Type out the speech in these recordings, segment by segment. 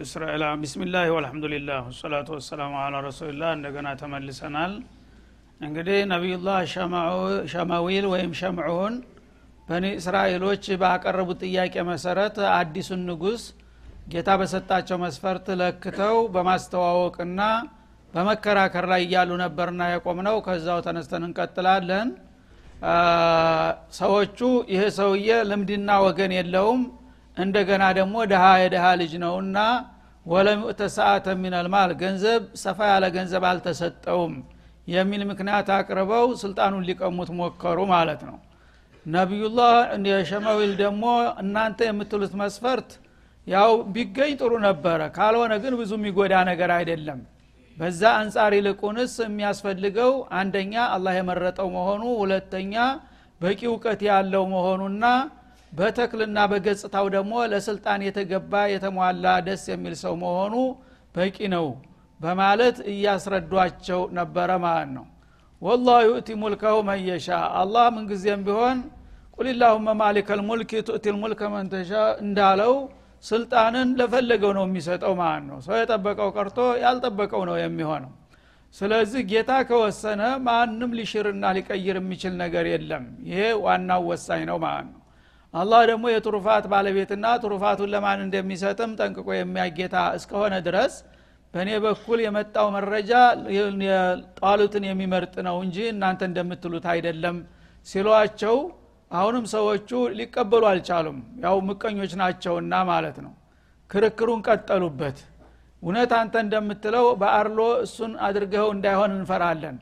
እስራኤላ ቢስሚላህ ወልሐምዱሊላህ ወሰላቱ ወሰላሙ አላ ረሱሊላህ። እንደገና ተመልሰናል። እንግዲህ ነቢዩላህ ሸማዊል ወይም ሸምዑን በኒ እስራኤሎች ባቀረቡት ጥያቄ መሰረት አዲሱን ንጉስ ጌታ በሰጣቸው መስፈርት ለክተው በማስተዋወቅና በመከራከር ላይ እያሉ ነበርና የቆምነው። ከዛው ተነስተን እንቀጥላለን። ሰዎቹ ይሄ ሰውዬ ልምድና ወገን የለውም እንደገና ደግሞ ድሃ የድሃ ልጅ ነውና ወለም ሰአተ ሚነልማል ገንዘብ ሰፋ ያለ ገንዘብ አልተሰጠውም የሚል ምክንያት አቅርበው ስልጣኑን ሊቀሙት ሞከሩ ማለት ነው። ነቢዩላህ የሸመዊል ደግሞ እናንተ የምትሉት መስፈርት ያው ቢገኝ ጥሩ ነበረ ካልሆነ ግን ብዙ የሚጎዳ ነገር አይደለም። በዛ አንጻር ይልቁንስ የሚያስፈልገው አንደኛ አላህ የመረጠው መሆኑ ሁለተኛ በቂ እውቀት ያለው መሆኑና በተክልና በገጽታው ደግሞ ለስልጣን የተገባ የተሟላ ደስ የሚል ሰው መሆኑ በቂ ነው በማለት እያስረዷቸው ነበረ ማለት ነው። ወላሁ ዩእቲ ሙልከሁ መየሻ አላህ ምንጊዜም ቢሆን ቁልላሁመ ማሊከል ሙልክ ቱእቲ ልሙልከ መንተሻ እንዳለው ስልጣንን ለፈለገው ነው የሚሰጠው ማለት ነው። ሰው የጠበቀው ቀርቶ ያልጠበቀው ነው የሚሆነው። ስለዚህ ጌታ ከወሰነ ማንም ሊሽርና ሊቀይር የሚችል ነገር የለም። ይሄ ዋናው ወሳኝ ነው ማለት ነው አላህ ደግሞ የትሩፋት ባለቤትና ትሩፋቱን ለማን እንደሚሰጥም ጠንቅቆ የሚያጌታ እስከሆነ ድረስ በእኔ በኩል የመጣው መረጃ ጣሉትን የሚመርጥ ነው እንጂ እናንተ እንደምትሉት አይደለም ሲሏቸው አሁንም ሰዎቹ ሊቀበሉ አልቻሉም። ያው ምቀኞች ናቸውና ማለት ነው። ክርክሩን ቀጠሉበት። እውነት አንተ እንደምትለው በአርሎ እሱን አድርገው እንዳይሆን እንፈራለን።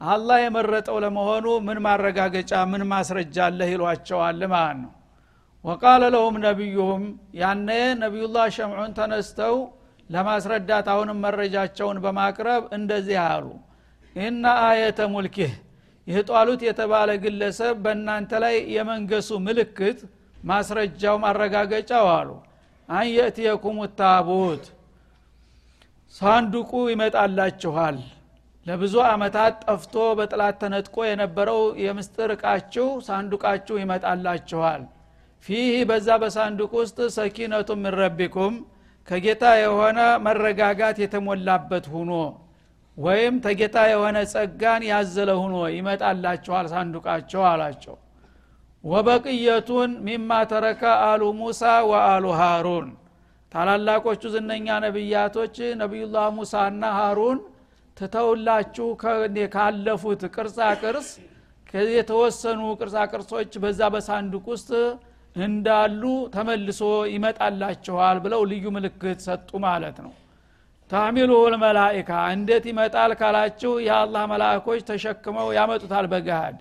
አላህ የመረጠው ለመሆኑ ምን ማረጋገጫ ምን ማስረጃ አለህ ይሏቸዋል ማለት ነው ወቃለ ለሁም ነቢዩሁም ያነ ነቢዩላህ ሸምዑን ተነስተው ለማስረዳት አሁንም መረጃቸውን በማቅረብ እንደዚህ አሉ። እና አየተ ሙልኪህ ይህ ጧሉት የተባለ ግለሰብ በእናንተ ላይ የመንገሱ ምልክት ማስረጃው ማረጋገጫው አሉ። አን የእትየኩም ታቡት ሳንዱቁ ይመጣላችኋል። ለብዙ አመታት ጠፍቶ በጥላት ተነጥቆ የነበረው የምስጥር እቃችሁ ሳንዱቃችሁ ይመጣላችኋል ፊህ በዛ በሳንዱቅ ውስጥ ሰኪነቱ ምን ረቢኩም? ከጌታ የሆነ መረጋጋት የተሞላበት ሁኖ ወይም ተጌታ የሆነ ጸጋን ያዘለ ሁኖ ይመጣላችኋል ሳንዱቃቸው አላቸው። ወበቅየቱን ሚማ ተረከ አሉ ሙሳ ወአሉ ሃሩን። ታላላቆቹ ዝነኛ ነቢያቶች ነቢዩላህ ሙሳና ሃሩን ትተውላችሁ ካለፉት ቅርጻ ቅርስ የተወሰኑ ቅርጻ ቅርሶች በዛ በሳንዱቅ ውስጥ እንዳሉ ተመልሶ ይመጣላችኋል ብለው ልዩ ምልክት ሰጡ ማለት ነው። ታሚሉሁ ልመላይካ እንዴት ይመጣል ካላችሁ የአላህ መላእኮች ተሸክመው ያመጡታል በገሃድ።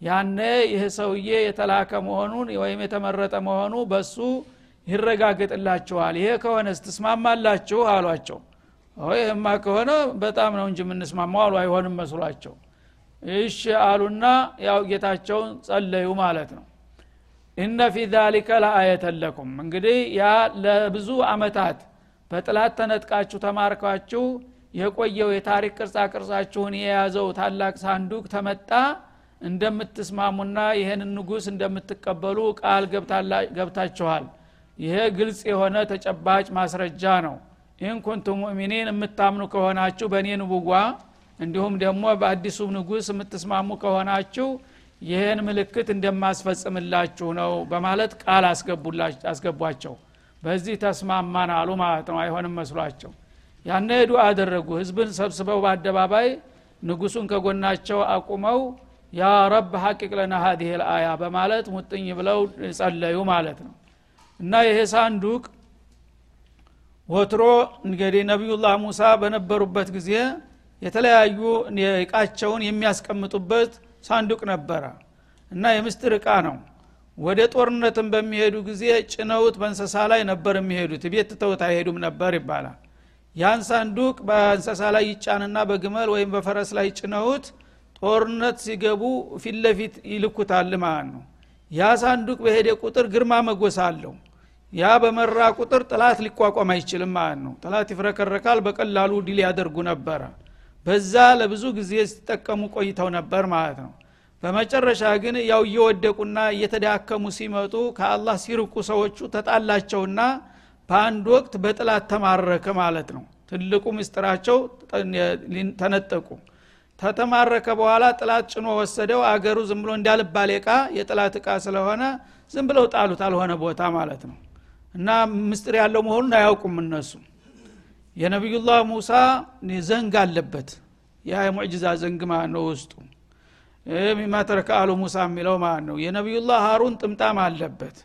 ያነ ይህ ሰውዬ የተላከ መሆኑን ወይም የተመረጠ መሆኑ በሱ ይረጋግጥላችኋል ይሄ ከሆነስ ትስማማላችሁ አሏቸው። ይህማ ከሆነ በጣም ነው እንጂ የምንስማማው አሉ። አይሆንም መስሏቸው። እሺ አሉና ያው ጌታቸውን ጸለዩ ማለት ነው ኢነ ፊ ዛሊከ ለአየተን ለኩም። እንግዲህ ያ ለብዙ አመታት በጥላት ተነጥቃችሁ ተማርካችሁ የቆየው የታሪክ ቅርጻ ቅርጻችሁን የያዘው ታላቅ ሳንዱቅ ተመጣ። እንደምትስማሙና ይህንን ንጉስ እንደምትቀበሉ ቃል ገብታችኋል። ይሄ ግልጽ የሆነ ተጨባጭ ማስረጃ ነው። إن كنتم مؤمنين የምታምኑ ከሆናችሁ በእኔ نبوة እንዲሁም ደግሞ በአዲሱ ንጉስ የምትስማሙ ከሆናችሁ ይህን ምልክት እንደማስፈጽምላችሁ ነው በማለት ቃል አስገቧቸው። በዚህ ተስማማን አሉ ማለት ነው። አይሆንም መስሏቸው። ያነ ሄዱ አደረጉ። ህዝብን ሰብስበው በአደባባይ ንጉሱን ከጎናቸው አቁመው ያ ረብ ሐቂቅ ለና ሀዲህ ልአያ በማለት ሙጥኝ ብለው ጸለዩ ማለት ነው። እና ይሄ ሳንዱቅ ወትሮ እንግዲህ ነቢዩላህ ሙሳ በነበሩበት ጊዜ የተለያዩ እቃቸውን የሚያስቀምጡበት ሳንዱቅ ነበረ እና የምስጢር እቃ ነው። ወደ ጦርነትም በሚሄዱ ጊዜ ጭነውት በእንሰሳ ላይ ነበር የሚሄዱት። ቤት ትተውት አይሄዱም ነበር ይባላል። ያን ሳንዱቅ በእንሰሳ ላይ ይጫንና በግመል ወይም በፈረስ ላይ ጭነውት ጦርነት ሲገቡ ፊት ለፊት ይልኩታል ማለት ነው። ያ ሳንዱቅ በሄደ ቁጥር ግርማ መጎስ አለው። ያ በመራ ቁጥር ጥላት ሊቋቋም አይችልም ማለት ነው። ጥላት ይፍረከረካል በቀላሉ ድል ያደርጉ ነበረ በዛ ለብዙ ጊዜ ሲጠቀሙ ቆይተው ነበር ማለት ነው። በመጨረሻ ግን ያው እየወደቁና እየተዳከሙ ሲመጡ ከአላህ ሲርቁ ሰዎቹ ተጣላቸውና በአንድ ወቅት በጥላት ተማረከ ማለት ነው። ትልቁ ምስጢራቸው ተነጠቁ። ተተማረከ በኋላ ጥላት ጭኖ ወሰደው። አገሩ ዝም ብሎ እንዳልባል እቃ የጥላት እቃ ስለሆነ ዝም ብለው ጣሉት አልሆነ ቦታ ማለት ነው። እና ምስጢር ያለው መሆኑን አያውቁም እነሱ የነቢዩላህ ሙሳ ዘንግ አለበት። ያ የሙዕጅዛ ዘንግ ማለት ነው ውስጡ? ሚማ ተረከ አሉ ሙሳ የሚለው ማለት ነው የነቢዩላህ ሀሩን ጥምጣም አለበት።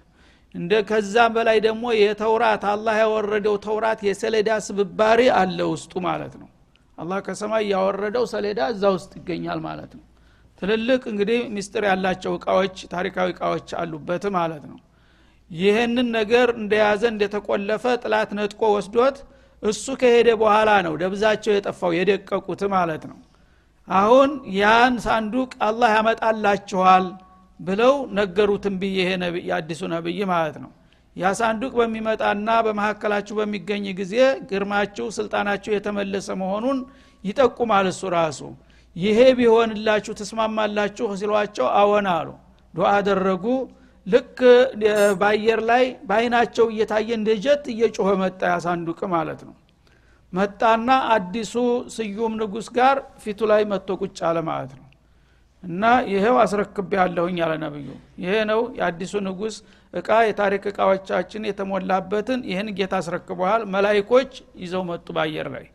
እንደ ከዛም በላይ ደግሞ የተውራት አላህ ያወረደው ተውራት የሰሌዳ ስብባሪ አለ ውስጡ ማለት ነው። አላህ ከሰማይ ያወረደው ሰሌዳ እዛ ውስጥ ይገኛል ማለት ነው። ትልልቅ እንግዲህ ሚስጥር ያላቸው እቃዎች ታሪካዊ እቃዎች አሉበት ማለት ነው። ይህንን ነገር እንደያዘ እንደተቆለፈ ጥላት ነጥቆ ወስዶት እሱ ከሄደ በኋላ ነው ደብዛቸው የጠፋው የደቀቁት ማለት ነው። አሁን ያን ሳንዱቅ አላህ ያመጣላችኋል ብለው ነገሩትን ብዬ ይሄ የአዲሱ ነብይ ማለት ነው። ያ ሳንዱቅ በሚመጣና በመካከላችሁ በሚገኝ ጊዜ ግርማችሁ ስልጣናችሁ የተመለሰ መሆኑን ይጠቁማል እሱ ራሱ። ይሄ ቢሆንላችሁ ትስማማላችሁ ሲሏቸው አወን አሉ። ዱዓ አደረጉ ልክ በአየር ላይ በአይናቸው እየታየ እንደ ጀት እየጮኸ መጣ ያሳንዱቅ ማለት ነው። መጣና አዲሱ ስዩም ንጉስ ጋር ፊቱ ላይ መጥቶ ቁጭ አለ ማለት ነው። እና ይሄው አስረክብ ያለሁኝ አለ ነብዩ። ይሄ ነው የአዲሱ ንጉስ እቃ የታሪክ እቃዎቻችን የተሞላበትን ይህን ጌታ አስረክበዋል መላይኮች ይዘው መጡ በአየር ላይ።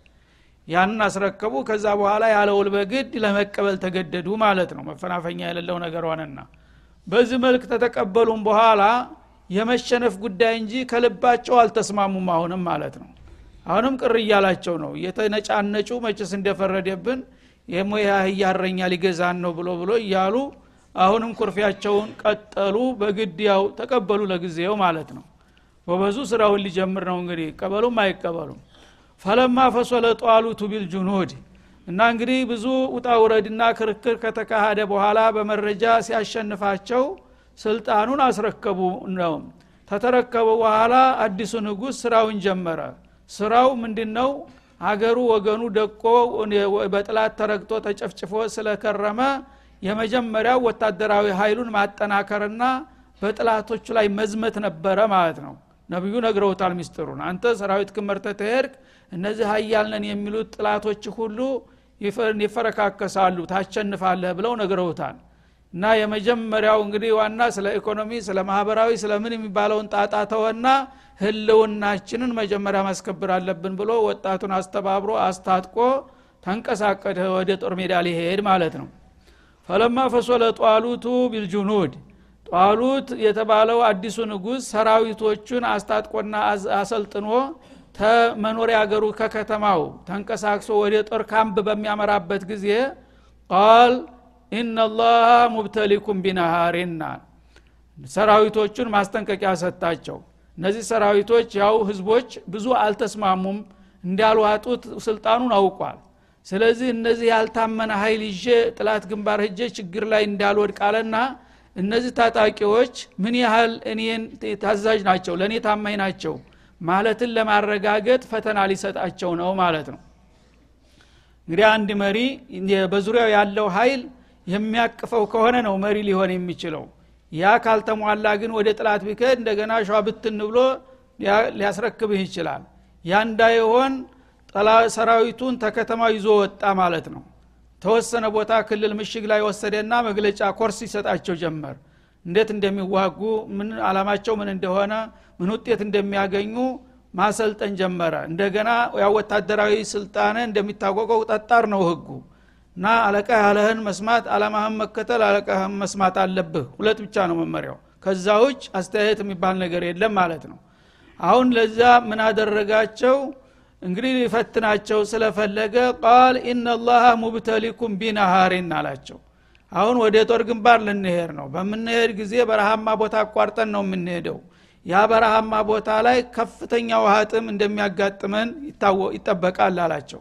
ያንን አስረከቡ። ከዛ በኋላ ያለ ውል በግድ ለመቀበል ተገደዱ ማለት ነው። መፈናፈኛ የሌለው ነገር ሆነና በዚህ መልክ ተተቀበሉም በኋላ የመሸነፍ ጉዳይ እንጂ ከልባቸው አልተስማሙም አሁንም ማለት ነው። አሁንም ቅር እያላቸው ነው። የተነጫነጩ መችስ እንደፈረደብን የሞ ያህያረኛ ሊገዛን ነው ብሎ ብሎ እያሉ አሁንም ኩርፊያቸውን ቀጠሉ። በግድ ያው ተቀበሉ ለጊዜው ማለት ነው። በበዙ ስራውን ሊጀምር ነው እንግዲህ። ቀበሉም አይቀበሉም። ፈለማ ፈሶለ ጧሉቱ ቢልጁኑድ እና እንግዲህ ብዙ ውጣ ውረድና ክርክር ከተካሄደ በኋላ በመረጃ ሲያሸንፋቸው ስልጣኑን አስረከቡ ነው። ተተረከቡ በኋላ አዲሱ ንጉስ ስራውን ጀመረ። ስራው ምንድን ነው አገሩ ወገኑ ደቆ በጥላት ተረግጦ ተጨፍጭፎ ስለከረመ የመጀመሪያው ወታደራዊ ኃይሉን ማጠናከርና በጥላቶቹ ላይ መዝመት ነበረ ማለት ነው። ነቢዩ ነግረውታል ሚስጥሩን። አንተ ሰራዊት ክመርተ ተሄድክ እነዚህ ሀያልነን የሚሉት ጥላቶች ሁሉ ይፈረካከሳሉ ታሸንፋለህ ብለው ነግረውታል። እና የመጀመሪያው እንግዲህ ዋና ስለ ኢኮኖሚ ስለ ማህበራዊ ስለምን የሚባለውን ጣጣ ተወና ህልውናችንን መጀመሪያ ማስከብር አለብን ብሎ ወጣቱን አስተባብሮ አስታጥቆ ተንቀሳቀደ ወደ ጦር ሜዳ ሊሄድ ማለት ነው። ፈለማ ፈሶለ ጧሉቱ ቢልጁኑድ። ጧሉት የተባለው አዲሱ ንጉስ ሰራዊቶቹን አስታጥቆና አሰልጥኖ ተመኖሪያ አገሩ ከከተማው ተንቀሳቅሶ ወደ ጦር ካምፕ በሚያመራበት ጊዜ ቃል ኢናላህ ሙብተሊኩም ቢነሃሪና ሰራዊቶቹን ማስጠንቀቂያ ሰጣቸው። እነዚህ ሰራዊቶች ያው ህዝቦች ብዙ አልተስማሙም። እንዳልዋጡት ስልጣኑን አውቋል። ስለዚህ እነዚህ ያልታመነ ሀይል ይዤ ጥላት ግንባር ህጄ ችግር ላይ እንዳልወድቅ አለና እነዚህ ታጣቂዎች ምን ያህል እኔን ታዛዥ ናቸው? ለእኔ ታማኝ ናቸው ማለትን ለማረጋገጥ ፈተና ሊሰጣቸው ነው ማለት ነው። እንግዲህ አንድ መሪ በዙሪያው ያለው ኃይል የሚያቅፈው ከሆነ ነው መሪ ሊሆን የሚችለው። ያ ካልተሟላ ግን ወደ ጥላት ቢከድ እንደገና ሸዋ ብትን ብሎ ሊያስረክብህ ይችላል። ያ እንዳይሆን ሰራዊቱን ተከተማው ይዞ ወጣ ማለት ነው። ተወሰነ ቦታ ክልል ምሽግ ላይ ወሰደና መግለጫ ኮርስ ይሰጣቸው ጀመር እንዴት እንደሚዋጉ ምን አላማቸው ምን እንደሆነ ምን ውጤት እንደሚያገኙ ማሰልጠን ጀመረ። እንደገና ያ ወታደራዊ ስልጣነ እንደሚታወቀው ጠጣር ነው ህጉ። እና አለቃ ያለህን መስማት አላማህን መከተል አለቃህን መስማት አለብህ። ሁለት ብቻ ነው መመሪያው። ከዛ ውጭ አስተያየት የሚባል ነገር የለም ማለት ነው። አሁን ለዛ ምን አደረጋቸው? እንግዲህ ሊፈትናቸው ስለፈለገ ቃል ኢናላህ ሙብተሊኩም ቢነሃሪን አላቸው አሁን ወደ ጦር ግንባር ልንሄድ ነው። በምንሄድ ጊዜ በረሃማ ቦታ አቋርጠን ነው የምንሄደው። ያ በረሃማ ቦታ ላይ ከፍተኛ ውሃ ጥም እንደሚያጋጥመን ይጠበቃል አላቸው።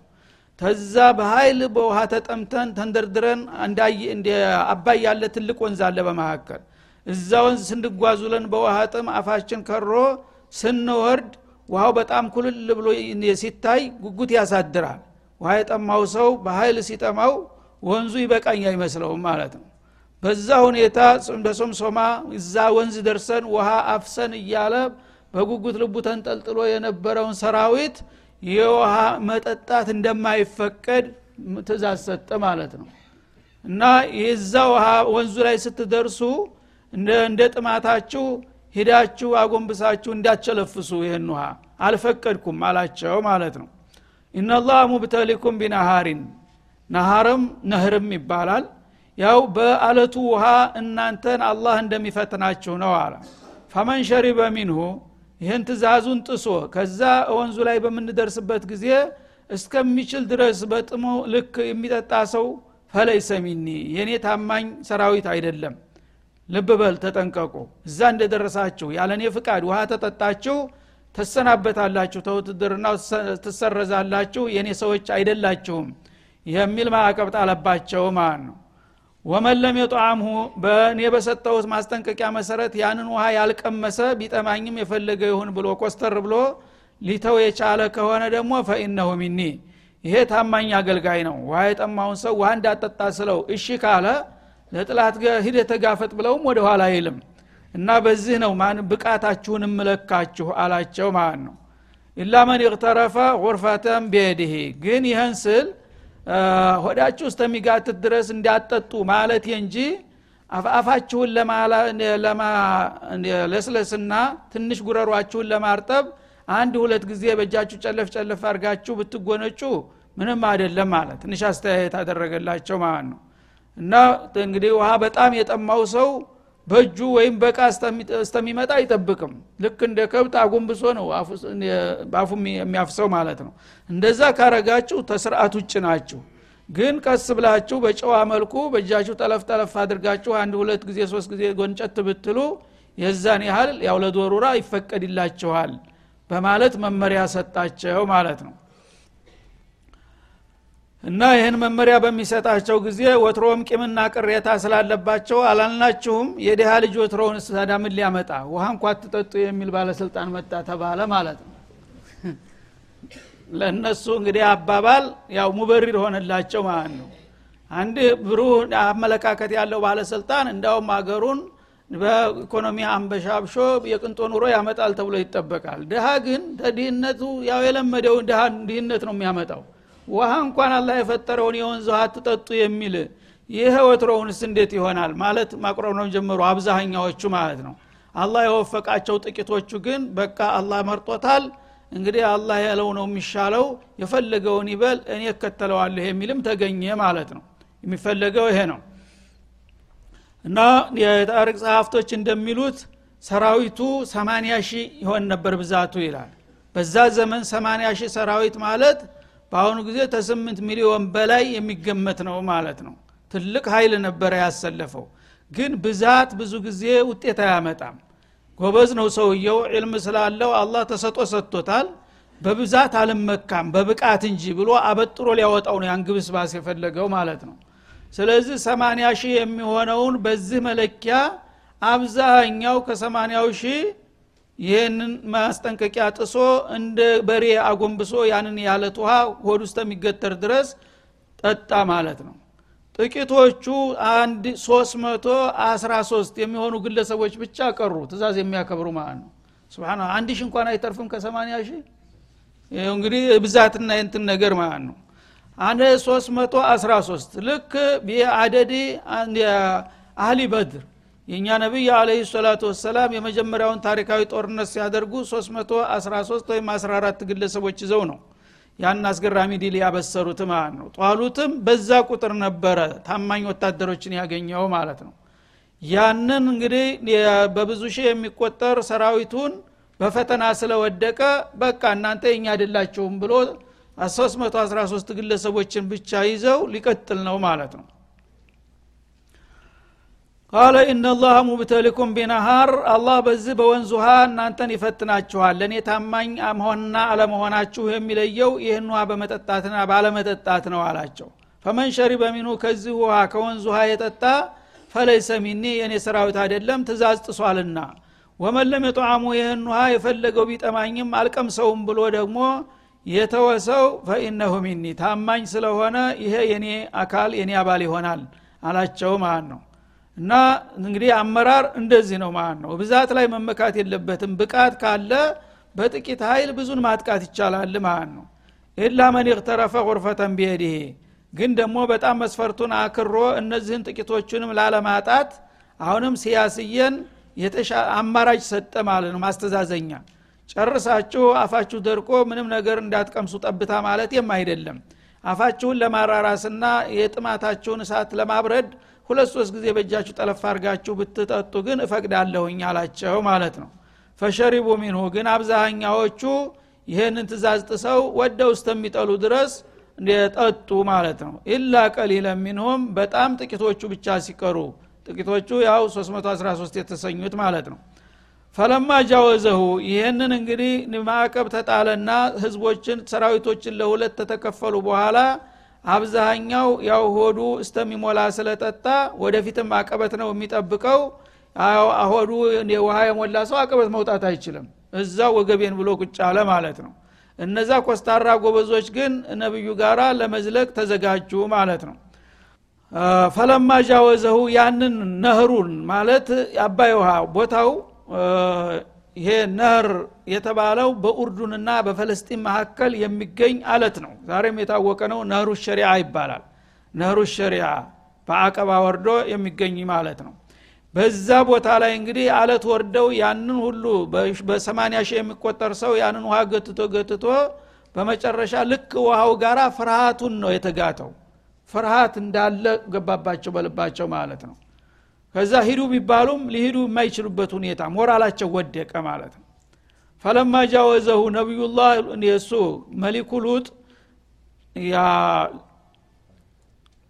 ተዛ በኃይል በውሃ ተጠምተን ተንደርድረን እንደ አባይ ያለ ትልቅ ወንዝ አለ በመካከል። እዛ ወንዝ ስንጓዙለን በውሃ ጥም አፋችን ከሮ ስንወርድ ውሃው በጣም ኩልል ብሎ ሲታይ ጉጉት ያሳድራል። ውሃ የጠማው ሰው በኃይል ሲጠማው ወንዙ ይበቃኝ አይመስለውም ማለት ነው። በዛ ሁኔታ በሶምሶማ እዛ ወንዝ ደርሰን ውሃ አፍሰን እያለ በጉጉት ልቡ ተንጠልጥሎ የነበረውን ሰራዊት የውሃ መጠጣት እንደማይፈቀድ ትእዛዝ ሰጠ ማለት ነው። እና የዛ ውሃ ወንዙ ላይ ስትደርሱ እንደ ጥማታችሁ ሂዳችሁ አጎንብሳችሁ እንዳቸለፍሱ ይህን ውሃ። አልፈቀድኩም አላቸው ማለት ነው። ኢናላህ ሙብተሊኩም ቢናሃሪን ናሃርም ነህርም ይባላል። ያው በአለቱ ውሃ እናንተን አላህ እንደሚፈትናችሁ ነው አለ። ፈመን ሸሪበ ሚንሁ ይህን ትእዛዙን ጥሶ ከዛ ወንዙ ላይ በምንደርስበት ጊዜ እስከሚችል ድረስ በጥሞ ልክ የሚጠጣ ሰው ፈለይሰ ሚኒ የእኔ ታማኝ ሰራዊት አይደለም። ልብ በል ተጠንቀቁ። እዛ እንደደረሳችሁ ያለ እኔ ፍቃድ ውሃ ተጠጣችሁ ተሰናበታላችሁ ተውትድርናው ትሰረዛላችሁ የእኔ ሰዎች አይደላችሁም የሚል ማዕቀብ ጣለባቸው ማለት ነው። ومن لم يطعمه በእኔ በሰጠሁት ማስጠንቀቂያ መሰረት ያንን ውሃ ያልቀመሰ ቢጠማኝም የፈለገ ይሁን ብሎ ኮስተር ብሎ ሊተው የቻለ ከሆነ ደግሞ فإنه مني ይሄ ታማኝ አገልጋይ ነው። ውሃ የጠማውን ሰው ውሃ እንዳጠጣ ስለው እሺ ካለ ለጠላት ሂድ ተጋፈጥ ብለውም ወደ ኋላ አይልም። እና በዚህ ነው ማን ብቃታችሁን እምለካችሁ አላቸው ማለት ነው። ኢላ መን ይቅተረፈ ጉርፈተን ቢየድህ ግን ይህን ስል ሆዳችሁ እስከሚጋትት ድረስ እንዲያጠጡ ማለት እንጂ አፋችሁን ለስለስና ትንሽ ጉረሯችሁን ለማርጠብ አንድ ሁለት ጊዜ በእጃችሁ ጨለፍ ጨለፍ አድርጋችሁ ብትጎነጩ ምንም አይደለም ማለት ትንሽ አስተያየት አደረገላቸው ማለት ነው። እና እንግዲህ ውሃ በጣም የጠማው ሰው በእጁ ወይም በቃ እስተሚመጣ አይጠብቅም። ልክ እንደ ከብት አጎንብሶ ነው በአፉ የሚያፍሰው ማለት ነው። እንደዛ ካረጋችሁ ተስርአት ውጭ ናችሁ። ግን ቀስ ብላችሁ በጨዋ መልኩ በእጃችሁ ጠለፍ ጠለፍ አድርጋችሁ አንድ ሁለት ጊዜ ሶስት ጊዜ ጎንጨት ብትሉ የዛን ያህል ያው ለዶሩራ ይፈቀድላችኋል በማለት መመሪያ ሰጣቸው ማለት ነው እና ይህን መመሪያ በሚሰጣቸው ጊዜ ወትሮም ቂምና ቅሬታ ስላለባቸው አላልናችሁም? የድሃ ልጅ ወትሮውን ሳዳ ምን ሊያመጣ? ውሃ እንኳ ትጠጡ የሚል ባለስልጣን መጣ ተባለ ማለት ነው። ለእነሱ እንግዲህ አባባል ያው ሙበሪር ሆነላቸው ማለት ነው። አንድ ብሩህ አመለካከት ያለው ባለስልጣን እንዳውም አገሩን በኢኮኖሚ አንበሻብሾ የቅንጦ ኑሮ ያመጣል ተብሎ ይጠበቃል። ድሃ ግን ተድህነቱ ያው የለመደው ድሃ ድህነት ነው የሚያመጣው ውሃ እንኳን አላህ የፈጠረውን የወንዝ ውሃ ትጠጡ የሚል ይህ ወትሮውንስ እንዴት ይሆናል? ማለት ማቅረብ ነው ጀመሩ አብዛኛዎቹ ማለት ነው። አላህ የወፈቃቸው ጥቂቶቹ ግን በቃ አላህ መርጦታል። እንግዲህ አላህ ያለው ነው የሚሻለው የፈለገውን ይበል እኔ እከተለዋለሁ የሚልም ተገኘ ማለት ነው። የሚፈለገው ይሄ ነው። እና የታሪክ ጸሐፍቶች እንደሚሉት ሰራዊቱ ሰማንያ ሺህ ይሆን ነበር ብዛቱ ይላል። በዛ ዘመን ሰማንያ ሺህ ሰራዊት ማለት በአሁኑ ጊዜ ተስምንት ሚሊዮን በላይ የሚገመት ነው ማለት ነው። ትልቅ ኃይል ነበረ ያሰለፈው። ግን ብዛት ብዙ ጊዜ ውጤት አያመጣም። ጎበዝ ነው ሰውየው ዕልም ስላለው አላህ ተሰጦ ሰጥቶታል። በብዛት አልመካም በብቃት እንጂ ብሎ አበጥሮ ሊያወጣው ነው ያን ግብስባስ የፈለገው ማለት ነው። ስለዚህ ሰማንያ ሺህ የሚሆነውን በዚህ መለኪያ አብዛኛው ከሰማንያው ሺህ ይህንን ማስጠንቀቂያ ጥሶ እንደ በሬ አጎንብሶ ያንን ያለት ውሃ ሆድ ውስጥ የሚገተር ድረስ ጠጣ ማለት ነው። ጥቂቶቹ አንድ ሶስት መቶ አስራ ሶስት የሚሆኑ ግለሰቦች ብቻ ቀሩ። ትእዛዝ የሚያከብሩ ማለት ነው። ስብና አንድ ሺህ እንኳን አይተርፍም ከሰማንያ ሺህ? እንግዲህ ብዛትና የንትን ነገር ማለት ነው። አስራ ሶስት ልክ ቢአደድ አህሊ በድር የእኛ ነቢይ አለህ ሰላቱ ወሰላም የመጀመሪያውን ታሪካዊ ጦርነት ሲያደርጉ 313 ወይም 14 ግለሰቦች ይዘው ነው ያን አስገራሚ ድል ያበሰሩት ማለት ነው። ጧሉትም በዛ ቁጥር ነበረ ታማኝ ወታደሮችን ያገኘው ማለት ነው። ያንን እንግዲህ በብዙ ሺህ የሚቆጠር ሰራዊቱን በፈተና ስለወደቀ በቃ እናንተ የኛ አይደላችሁም ብሎ 313 ግለሰቦችን ብቻ ይዘው ሊቀጥል ነው ማለት ነው قال إن الله مبتليكم بنهر አላህ በዚህ በወንዝ ውሃ እናንተን ይፈትናችኋል። ለእኔ ታማኝ መሆንና አለመሆናችሁ የሚለየው ይህን ውሃ በመጠጣትና ባለመጠጣት ነው አላቸው። ፈመን ሸሪበ ሚኑ ከዚህ ውሃ ከወንዝ ውሃ የጠጣ ፈለይሰ ሚኒ የእኔ ሰራዊት አይደለም ትእዛዝ ጥሷልና። ወመን የጠዓሙ ይህን ውሃ የፈለገው ቢጠማኝም አልቀምሰውም ብሎ ደግሞ የተወሰው ፈኢነሁ ሚኒ ታማኝ ስለሆነ ይሄ የኔ አካል የኔ አባል ይሆናል አላቸው ማለት ነው እና እንግዲህ አመራር እንደዚህ ነው ማለት ነው። ብዛት ላይ መመካት የለበትም። ብቃት ካለ በጥቂት ኃይል ብዙን ማጥቃት ይቻላል ማለት ነው። ኢላ መን እቅተረፈ ቁርፈተን ቢሄድሄ ግን ደግሞ በጣም መስፈርቱን አክሮ እነዚህን ጥቂቶቹንም ላለማጣት አሁንም ሲያስየን አማራጭ ሰጠ ማለት ነው። ማስተዛዘኛ ጨርሳችሁ አፋችሁ ደርቆ ምንም ነገር እንዳትቀምሱ ጠብታ ማለት አይደለም አፋችሁን ለማራራስና የጥማታችሁን እሳት ለማብረድ ሁለት ሶስት ጊዜ በእጃችሁ ጠለፍ አርጋችሁ ብትጠጡ ግን እፈቅዳለሁኝ አላቸው ማለት ነው። ፈሸሪቡ ሚንሁ ግን አብዛኛዎቹ ይህንን ትእዛዝ ጥሰው ወደው እስተሚጠሉ ድረስ ጠጡ ማለት ነው። ኢላ ቀሊለ ሚንሁም በጣም ጥቂቶቹ ብቻ ሲቀሩ ጥቂቶቹ ያው 313 የተሰኙት ማለት ነው። ፈለማ ጃወዘሁ ይህንን እንግዲህ ማዕቀብ ተጣለና ህዝቦችን ሰራዊቶችን ለሁለት ተተከፈሉ በኋላ አብዛኛው ያው ሆዱ እስተሚሞላ ስለጠጣ ወደፊትም አቀበት ነው የሚጠብቀው። ሆዱ ውሃ የሞላ ሰው አቀበት መውጣት አይችልም። እዛው ወገቤን ብሎ ቁጭ አለ ማለት ነው። እነዛ ኮስታራ ጎበዞች ግን ነብዩ ጋራ ለመዝለቅ ተዘጋጁ ማለት ነው። ፈለማ ጃወዘሁ ያንን ነህሩን ማለት አባይ ውሃ ቦታው ይሄ ነህር የተባለው በኡርዱንና በፈለስጢን መካከል የሚገኝ አለት ነው። ዛሬም የታወቀ ነው። ነህሩ ሸሪዓ ይባላል። ነህሩ ሸሪዓ በአቀባ ወርዶ የሚገኝ ማለት ነው። በዛ ቦታ ላይ እንግዲህ አለት ወርደው ያንን ሁሉ በሰማኒያ ሺህ የሚቆጠር ሰው ያንን ውሃ ገትቶ ገትቶ በመጨረሻ ልክ ውሃው ጋራ ፍርሃቱን ነው የተጋተው። ፍርሃት እንዳለ ገባባቸው በልባቸው ማለት ነው። ከዛ ሂዱ ቢባሉም ሊሂዱ የማይችሉበት ሁኔታ ሞራላቸው ወደቀ ማለት ነው ፈለማ ጃወዘሁ ነቢዩላህ የእሱ መሊኩ ሉጥ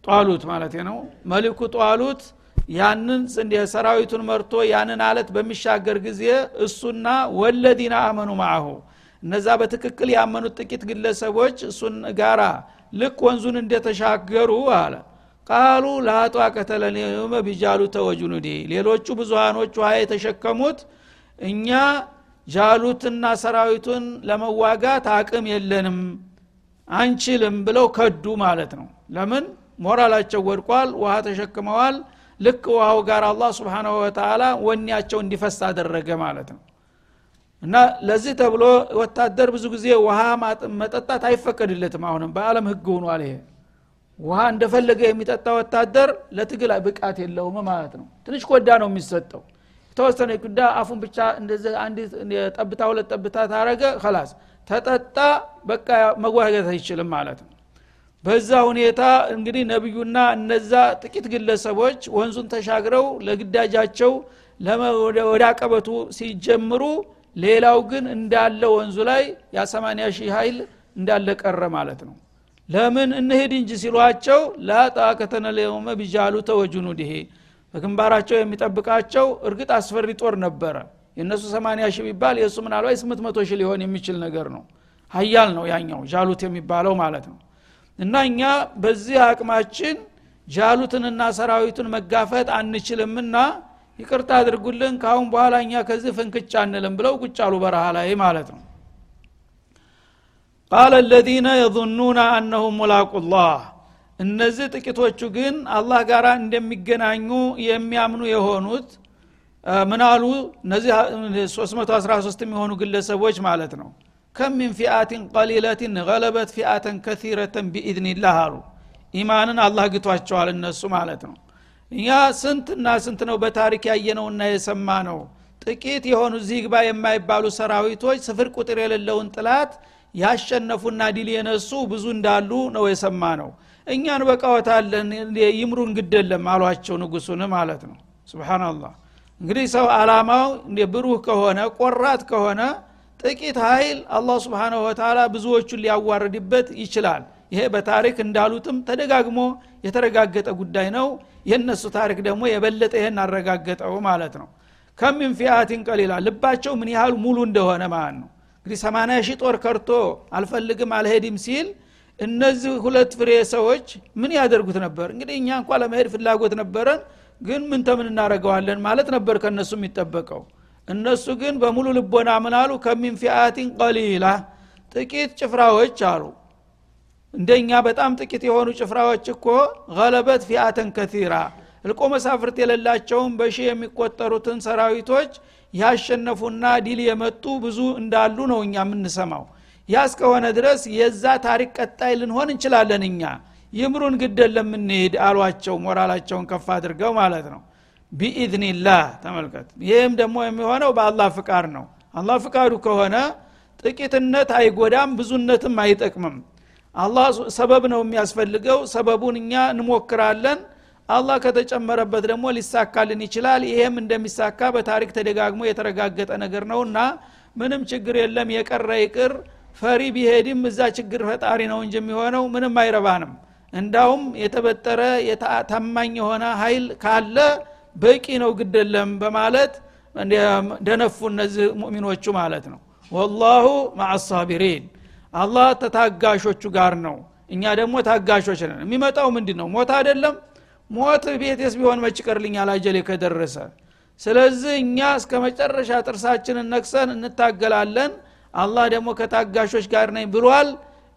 ጧሉት ማለት ነው። መሊኩ ጧሉት ያንን ሰራዊቱን መርቶ ያንን አለት በሚሻገር ጊዜ እሱና ወለዲና አመኑ ማአሁ። እነዛ በትክክል ያመኑት ጥቂት ግለሰቦች እሱን ጋራ ልክ ወንዙን እንደተሻገሩ አለ። ቃሉ ላጧ ከተለኔመ ቢጃሉ ተወጁኑዲ ሌሎቹ ብዙሃኖች ውሃ የተሸከሙት እኛ ጃሉትና ሰራዊቱን ለመዋጋት አቅም የለንም አንችልም ብለው ከዱ ማለት ነው። ለምን? ሞራላቸው ወድቋል ውሃ ተሸክመዋል። ልክ ውሃው ጋር አላህ ስብሓናሁ ወተላ ወኔያቸው እንዲፈስ አደረገ ማለት ነው። እና ለዚህ ተብሎ ወታደር ብዙ ጊዜ ውሃ መጠጣት አይፈቀድለትም አሁንም። በአለም ህግ ሆኗል ይሄ። ውሃ እንደፈለገ የሚጠጣ ወታደር ለትግል ብቃት የለውም ማለት ነው። ትንሽ ኮዳ ነው የሚሰጠው የተወሰነ ኩዳ አፉን ብቻ እንደዚህ አንድ ጠብታ ሁለት ጠብታ ታረገ ከላስ ተጠጣ በቃ መጓገት አይችልም ማለት ነው። በዛ ሁኔታ እንግዲህ ነቢዩና እነዛ ጥቂት ግለሰቦች ወንዙን ተሻግረው ለግዳጃቸው ወደ አቀበቱ ሲጀምሩ ሌላው ግን እንዳለ ወንዙ ላይ ያ ሺህ ኃይል እንዳለ ቀረ ማለት ነው። ለምን እንሄድ እንጂ ሲሏቸው ላጣከተነ ለየውመ ቢጃሉ ተወጁኑ ድሄ በግንባራቸው የሚጠብቃቸው እርግጥ አስፈሪ ጦር ነበረ። የእነሱ 80 ሺህ ቢባል የእሱ ምናልባት 800 ሺህ ሊሆን የሚችል ነገር ነው። ሀያል ነው ያኛው ጃሉት የሚባለው ማለት ነው። እና እኛ በዚህ አቅማችን ጃሉትንና ሰራዊቱን መጋፈጥ አንችልምና ይቅርታ አድርጉልን ካሁን በኋላ እኛ ከዚህ ፍንክቻ አንልም ብለው ቁጭ አሉ በረሃ ላይ ማለት ነው። ቃለ ለዚነ የظኑነ አነሁም ሙላቁላህ እነዚህ ጥቂቶቹ ግን አላህ ጋር እንደሚገናኙ የሚያምኑ የሆኑት ምናሉ እነዚህ 313 የሚሆኑ ግለሰቦች ማለት ነው። ከም ምን ፊአትን ቀሊለትን ገለበት ፊአተን ከሲረተን ቢኢዝኒላህ አሉ። ኢማንን አላህ ግቷቸዋል እነሱ ማለት ነው። እኛ ስንትና ስንት ነው በታሪክ ያየነውና የሰማ ነው ጥቂት የሆኑ እዚህ ግባ የማይባሉ ሰራዊቶች ስፍር ቁጥር የሌለውን ጥላት ያሸነፉና ድል የነሱ ብዙ እንዳሉ ነው የሰማ ነው እኛ እንበቃዎታለን ይምሩን ግድየለም አሏቸው ንጉሱን ማለት ነው። سبحان الله እንግዲህ ሰው አላማው ብሩህ ከሆነ ቆራጥ ከሆነ ጥቂት ኃይል አላህ سبحانه وتعالى ብዙዎቹን ሊያዋርድበት ይችላል። ይሄ በታሪክ እንዳሉትም ተደጋግሞ የተረጋገጠ ጉዳይ ነው። የእነሱ ታሪክ ደግሞ የበለጠ ይህን አረጋገጠው ማለት ነው። كم من فئة قليلة? ልባቸው ምን ያህል ሙሉ እንደሆነ ማለት ነው። እንግዲህ ሰማንያ ሺህ ጦር ከርቶ አልፈልግም አልሄድም ሲል እነዚህ ሁለት ፍሬ ሰዎች ምን ያደርጉት ነበር? እንግዲህ እኛ እንኳ ለመሄድ ፍላጎት ነበረን ግን ምን ተምን እናደረገዋለን ማለት ነበር ከእነሱ የሚጠበቀው። እነሱ ግን በሙሉ ልቦና ምናሉ ከሚን ፊአቲን ቀሊላ ጥቂት ጭፍራዎች አሉ። እንደኛ በጣም ጥቂት የሆኑ ጭፍራዎች እኮ ገለበት ፊአተን ከቲራ እልቆ መሳፍርት የሌላቸውን በሺህ የሚቆጠሩትን ሰራዊቶች ያሸነፉና ዲል የመጡ ብዙ እንዳሉ ነው እኛ የምንሰማው ያ እስከሆነ ድረስ የዛ ታሪክ ቀጣይ ልንሆን እንችላለን እኛ። ይምሩን ግደን ለምንሄድ አሏቸው ሞራላቸውን ከፍ አድርገው ማለት ነው። ቢኢዝኒላህ ተመልከት። ይህም ደግሞ የሚሆነው በአላህ ፍቃድ ነው። አላህ ፍቃዱ ከሆነ ጥቂትነት አይጎዳም ብዙነትም አይጠቅምም። አላህ ሰበብ ነው የሚያስፈልገው። ሰበቡን እኛ እንሞክራለን። አላህ ከተጨመረበት ደግሞ ሊሳካልን ይችላል። ይሄም እንደሚሳካ በታሪክ ተደጋግሞ የተረጋገጠ ነገር ነውና ምንም ችግር የለም። የቀረ ይቅር ፈሪ ቢሄድም እዛ ችግር ፈጣሪ ነው እንጂ የሚሆነው ምንም አይረባንም። እንዳውም የተበጠረ ታማኝ የሆነ ሀይል ካለ በቂ ነው ግደለም በማለት ደነፉ እነዚህ ሙእሚኖቹ ማለት ነው። ወላሁ ማአሳቢሪን። አላህ ተታጋሾቹ ጋር ነው። እኛ ደግሞ ታጋሾች ነን። የሚመጣው ምንድን ነው? ሞት አይደለም። ሞት ቤቴስ ቢሆን መጭቀርልኛል አጀሌ ከደረሰ። ስለዚህ እኛ እስከ መጨረሻ ጥርሳችንን ነክሰን እንታገላለን አላህ ደግሞ ከታጋሾች ጋር ነኝ ብሏል።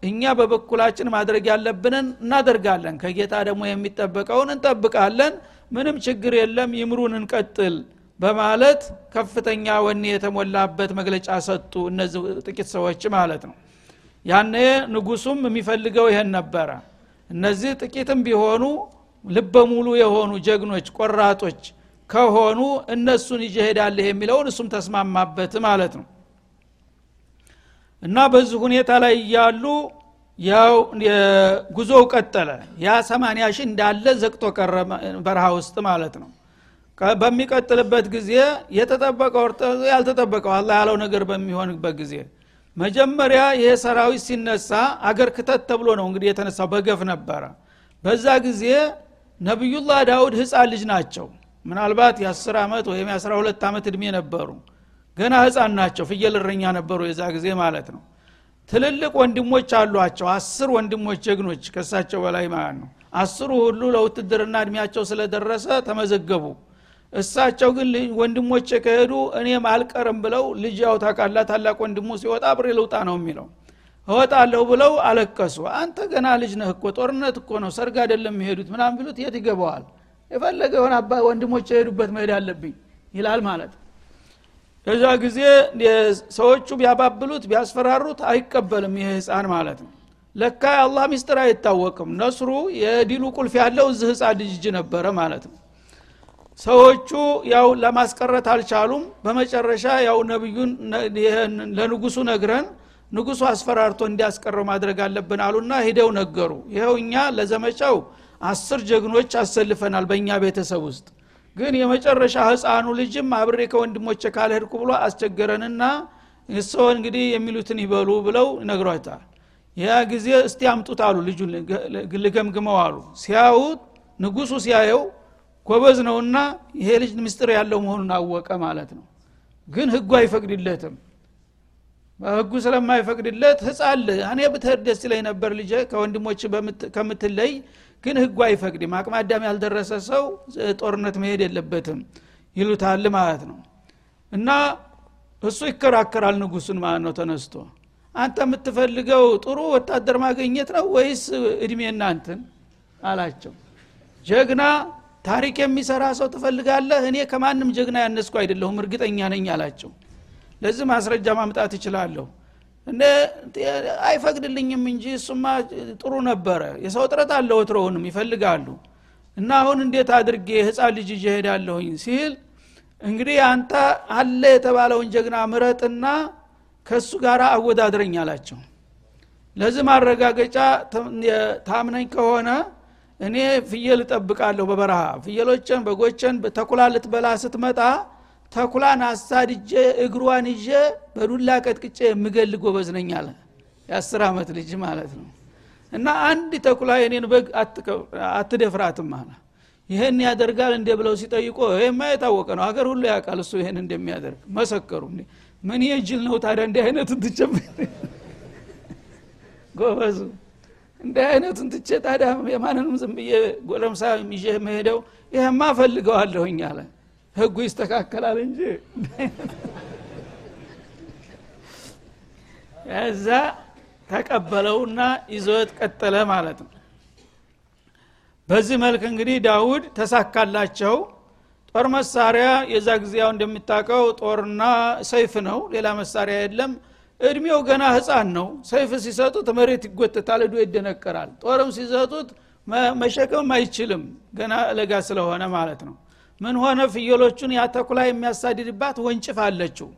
እኛ በበኩላችን ማድረግ ያለብንን እናደርጋለን። ከጌታ ደግሞ የሚጠበቀውን እንጠብቃለን። ምንም ችግር የለም ይምሩን እንቀጥል በማለት ከፍተኛ ወኔ የተሞላበት መግለጫ ሰጡ እነዚህ ጥቂት ሰዎች ማለት ነው። ያነ ንጉሱም የሚፈልገው ይሄን ነበረ። እነዚህ ጥቂትም ቢሆኑ ልበ የሆኑ ጀግኖች ቆራጦች ከሆኑ እነሱን ይዤ ሄዳለህ የሚለውን እሱም ተስማማበት ማለት ነው እና በዚህ ሁኔታ ላይ እያሉ ያው ጉዞው ቀጠለ። ያ ሰማንያ ሺህ እንዳለ ዘቅቶ ቀረ በረሃ ውስጥ ማለት ነው። በሚቀጥልበት ጊዜ የተጠበቀው ያልተጠበቀው አላ ያለው ነገር በሚሆንበት ጊዜ መጀመሪያ ይሄ ሰራዊት ሲነሳ አገር ክተት ተብሎ ነው እንግዲህ የተነሳው በገፍ ነበረ። በዛ ጊዜ ነቢዩላህ ዳውድ ህፃን ልጅ ናቸው። ምናልባት የ10 ዓመት ወይም የ12 ዓመት እድሜ ነበሩ ገና ህፃን ናቸው ፍየል እረኛ ነበሩ የዛ ጊዜ ማለት ነው። ትልልቅ ወንድሞች አሏቸው አስር ወንድሞች ጀግኖች ከሳቸው በላይ ማለት ነው። አስሩ ሁሉ ለውትድርና እድሜያቸው ስለደረሰ ተመዘገቡ። እሳቸው ግን ወንድሞች ከሄዱ እኔም አልቀርም ብለው ልጅ ያው ታቃላ ታላቅ ወንድሙ ሲወጣ አብሬ ልውጣ ነው የሚለው። እወጣለሁ ብለው አለቀሱ። አንተ ገና ልጅ ነህ እኮ ጦርነት እኮ ነው ሰርግ አይደለም የሚሄዱት ምናም ቢሉት የት ይገባዋል? የፈለገ የሆነ አባ ወንድሞች የሄዱበት መሄድ አለብኝ ይላል ማለት እዛ ጊዜ ሰዎቹ ቢያባብሉት ቢያስፈራሩት አይቀበልም ይህ ህፃን ማለት ነው። ለካ የአላህ ሚስጥር አይታወቅም። ነስሩ የዲሉ ቁልፍ ያለው እዚህ ህፃን ልጅ እጅ ነበረ ማለት ነው። ሰዎቹ ያው ለማስቀረት አልቻሉም። በመጨረሻ ያው ነቢዩን ለንጉሱ ነግረን ንጉሱ አስፈራርቶ እንዲያስቀረው ማድረግ አለብን አሉና ሂደው ነገሩ። ይኸው እኛ ለዘመቻው አስር ጀግኖች አሰልፈናል በእኛ ቤተሰብ ውስጥ ግን የመጨረሻ ህፃኑ ልጅም አብሬ ከወንድሞቼ ካልሄድኩ ብሎ አስቸገረንና እሰው እንግዲህ የሚሉትን ይበሉ ብለው ይነግሯታል ያ ጊዜ እስቲ አምጡት አሉ ልጁን ልገምግመው አሉ። ሲያዩት ንጉሱ ሲያየው ጎበዝ ነውና ይሄ ልጅ ምስጢር ያለው መሆኑን አወቀ ማለት ነው። ግን ህጉ አይፈቅድለትም። ህጉ ስለማይፈቅድለት ህፃን እኔ ብትሄድ ደስ ላይ ነበር ልጅ ከወንድሞች ከምትለይ ግን ህጉ አይፈቅድም። አቅመ አዳም ያልደረሰ ሰው ጦርነት መሄድ የለበትም ይሉታል ማለት ነው። እና እሱ ይከራከራል ንጉሱን ማለት ነው ተነስቶ። አንተ የምትፈልገው ጥሩ ወታደር ማገኘት ነው ወይስ እድሜ እናንትን አላቸው። ጀግና ታሪክ የሚሰራ ሰው ትፈልጋለህ? እኔ ከማንም ጀግና ያነስኩ አይደለሁም እርግጠኛ ነኝ አላቸው። ለዚህ ማስረጃ ማምጣት እችላለሁ። እንደ አይፈቅድልኝም እንጂ እሱማ ጥሩ ነበረ። የሰው ጥረት አለ ወትሮውንም ይፈልጋሉ። እና አሁን እንዴት አድርጌ ህፃን ልጅ ይዤ ሲል እንግዲህ አንተ አለ የተባለውን ጀግና ምረጥና ከእሱ ጋር አወዳድረኝ አላቸው። ለዚህ ማረጋገጫ ታምነኝ ከሆነ እኔ ፍየል እጠብቃለሁ በበረሃ። ፍየሎችን በጎችን ተኩላ ልትበላ ስትመጣ ተኩላን አሳድጄ እግሯን ይዤ በዱላ ቀጥቅጬ የምገል ጎበዝ ነኝ አለ። የአስር ዓመት ልጅ ማለት ነው። እና አንድ ተኩላ የኔን በግ አትደፍራትም አለ። ይህን ያደርጋል እንደ ብለው ሲጠይቆ ይህማ የታወቀ ነው። ሀገር ሁሉ ያውቃል እሱ ይህን እንደሚያደርግ። መሰከሩ ምን ጅል ነው ታዲያ እንዲህ አይነቱን ትቼ ጎበዙ። እንዲህ አይነቱን ትቼ ታዲያ የማንንም ዝም ብዬ ጎረምሳ ይዤ መሄደው ይህማ ፈልገዋለሁኝ አለ ህጉ ይስተካከላል እንጂ እዛ ተቀበለውና ይዞት ቀጠለ ማለት ነው። በዚህ መልክ እንግዲህ ዳውድ ተሳካላቸው። ጦር መሳሪያ የዛ ጊዜያው እንደሚታቀው ጦርና ሰይፍ ነው ሌላ መሳሪያ የለም። እድሜው ገና ህፃን ነው። ሰይፍ ሲሰጡት መሬት ይጎተታል እዶ ይደነቀራል። ጦርም ሲሰጡት መሸከም አይችልም ገና ለጋ ስለሆነ ማለት ነው ምን ሆነ ፍየሎቹን ያተኩላ የሚያሳድድባት? ወንጭፍ አለችው።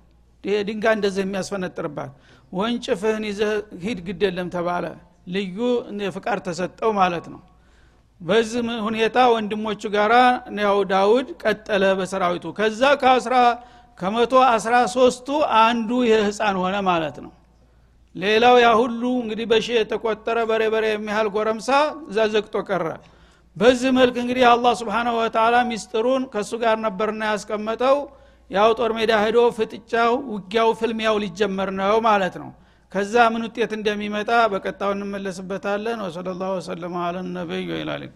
ድንጋ እንደዚህ የሚያስፈነጥርባት። ወንጭፍህን ይዘህ ሂድ ግድ የለም ተባለ። ልዩ ፍቃድ ተሰጠው ማለት ነው። በዚህ ሁኔታ ወንድሞቹ ጋር ያው ዳውድ ቀጠለ በሰራዊቱ። ከዛ ከአስራ ከመቶ አስራ ሶስቱ አንዱ ይህ ህፃን ሆነ ማለት ነው። ሌላው ያ ሁሉ እንግዲህ በሺ የተቆጠረ በሬ በሬ የሚያህል ጎረምሳ እዛ ዘግጦ ቀረ በዚህ መልክ እንግዲህ አላህ ስብሓናሁ ወተላ ሚስጥሩን ከእሱ ጋር ነበርና ያስቀመጠው። ያው ጦር ሜዳ ሄዶ ፍጥጫው ውጊያው ፍልሚያው ሊጀመር ነው ማለት ነው። ከዛ ምን ውጤት እንደሚመጣ በቀጣው እንመለስበታለን። ወሰለ ላሁ ወሰለማ አለ ነቢይ ወይላሊካ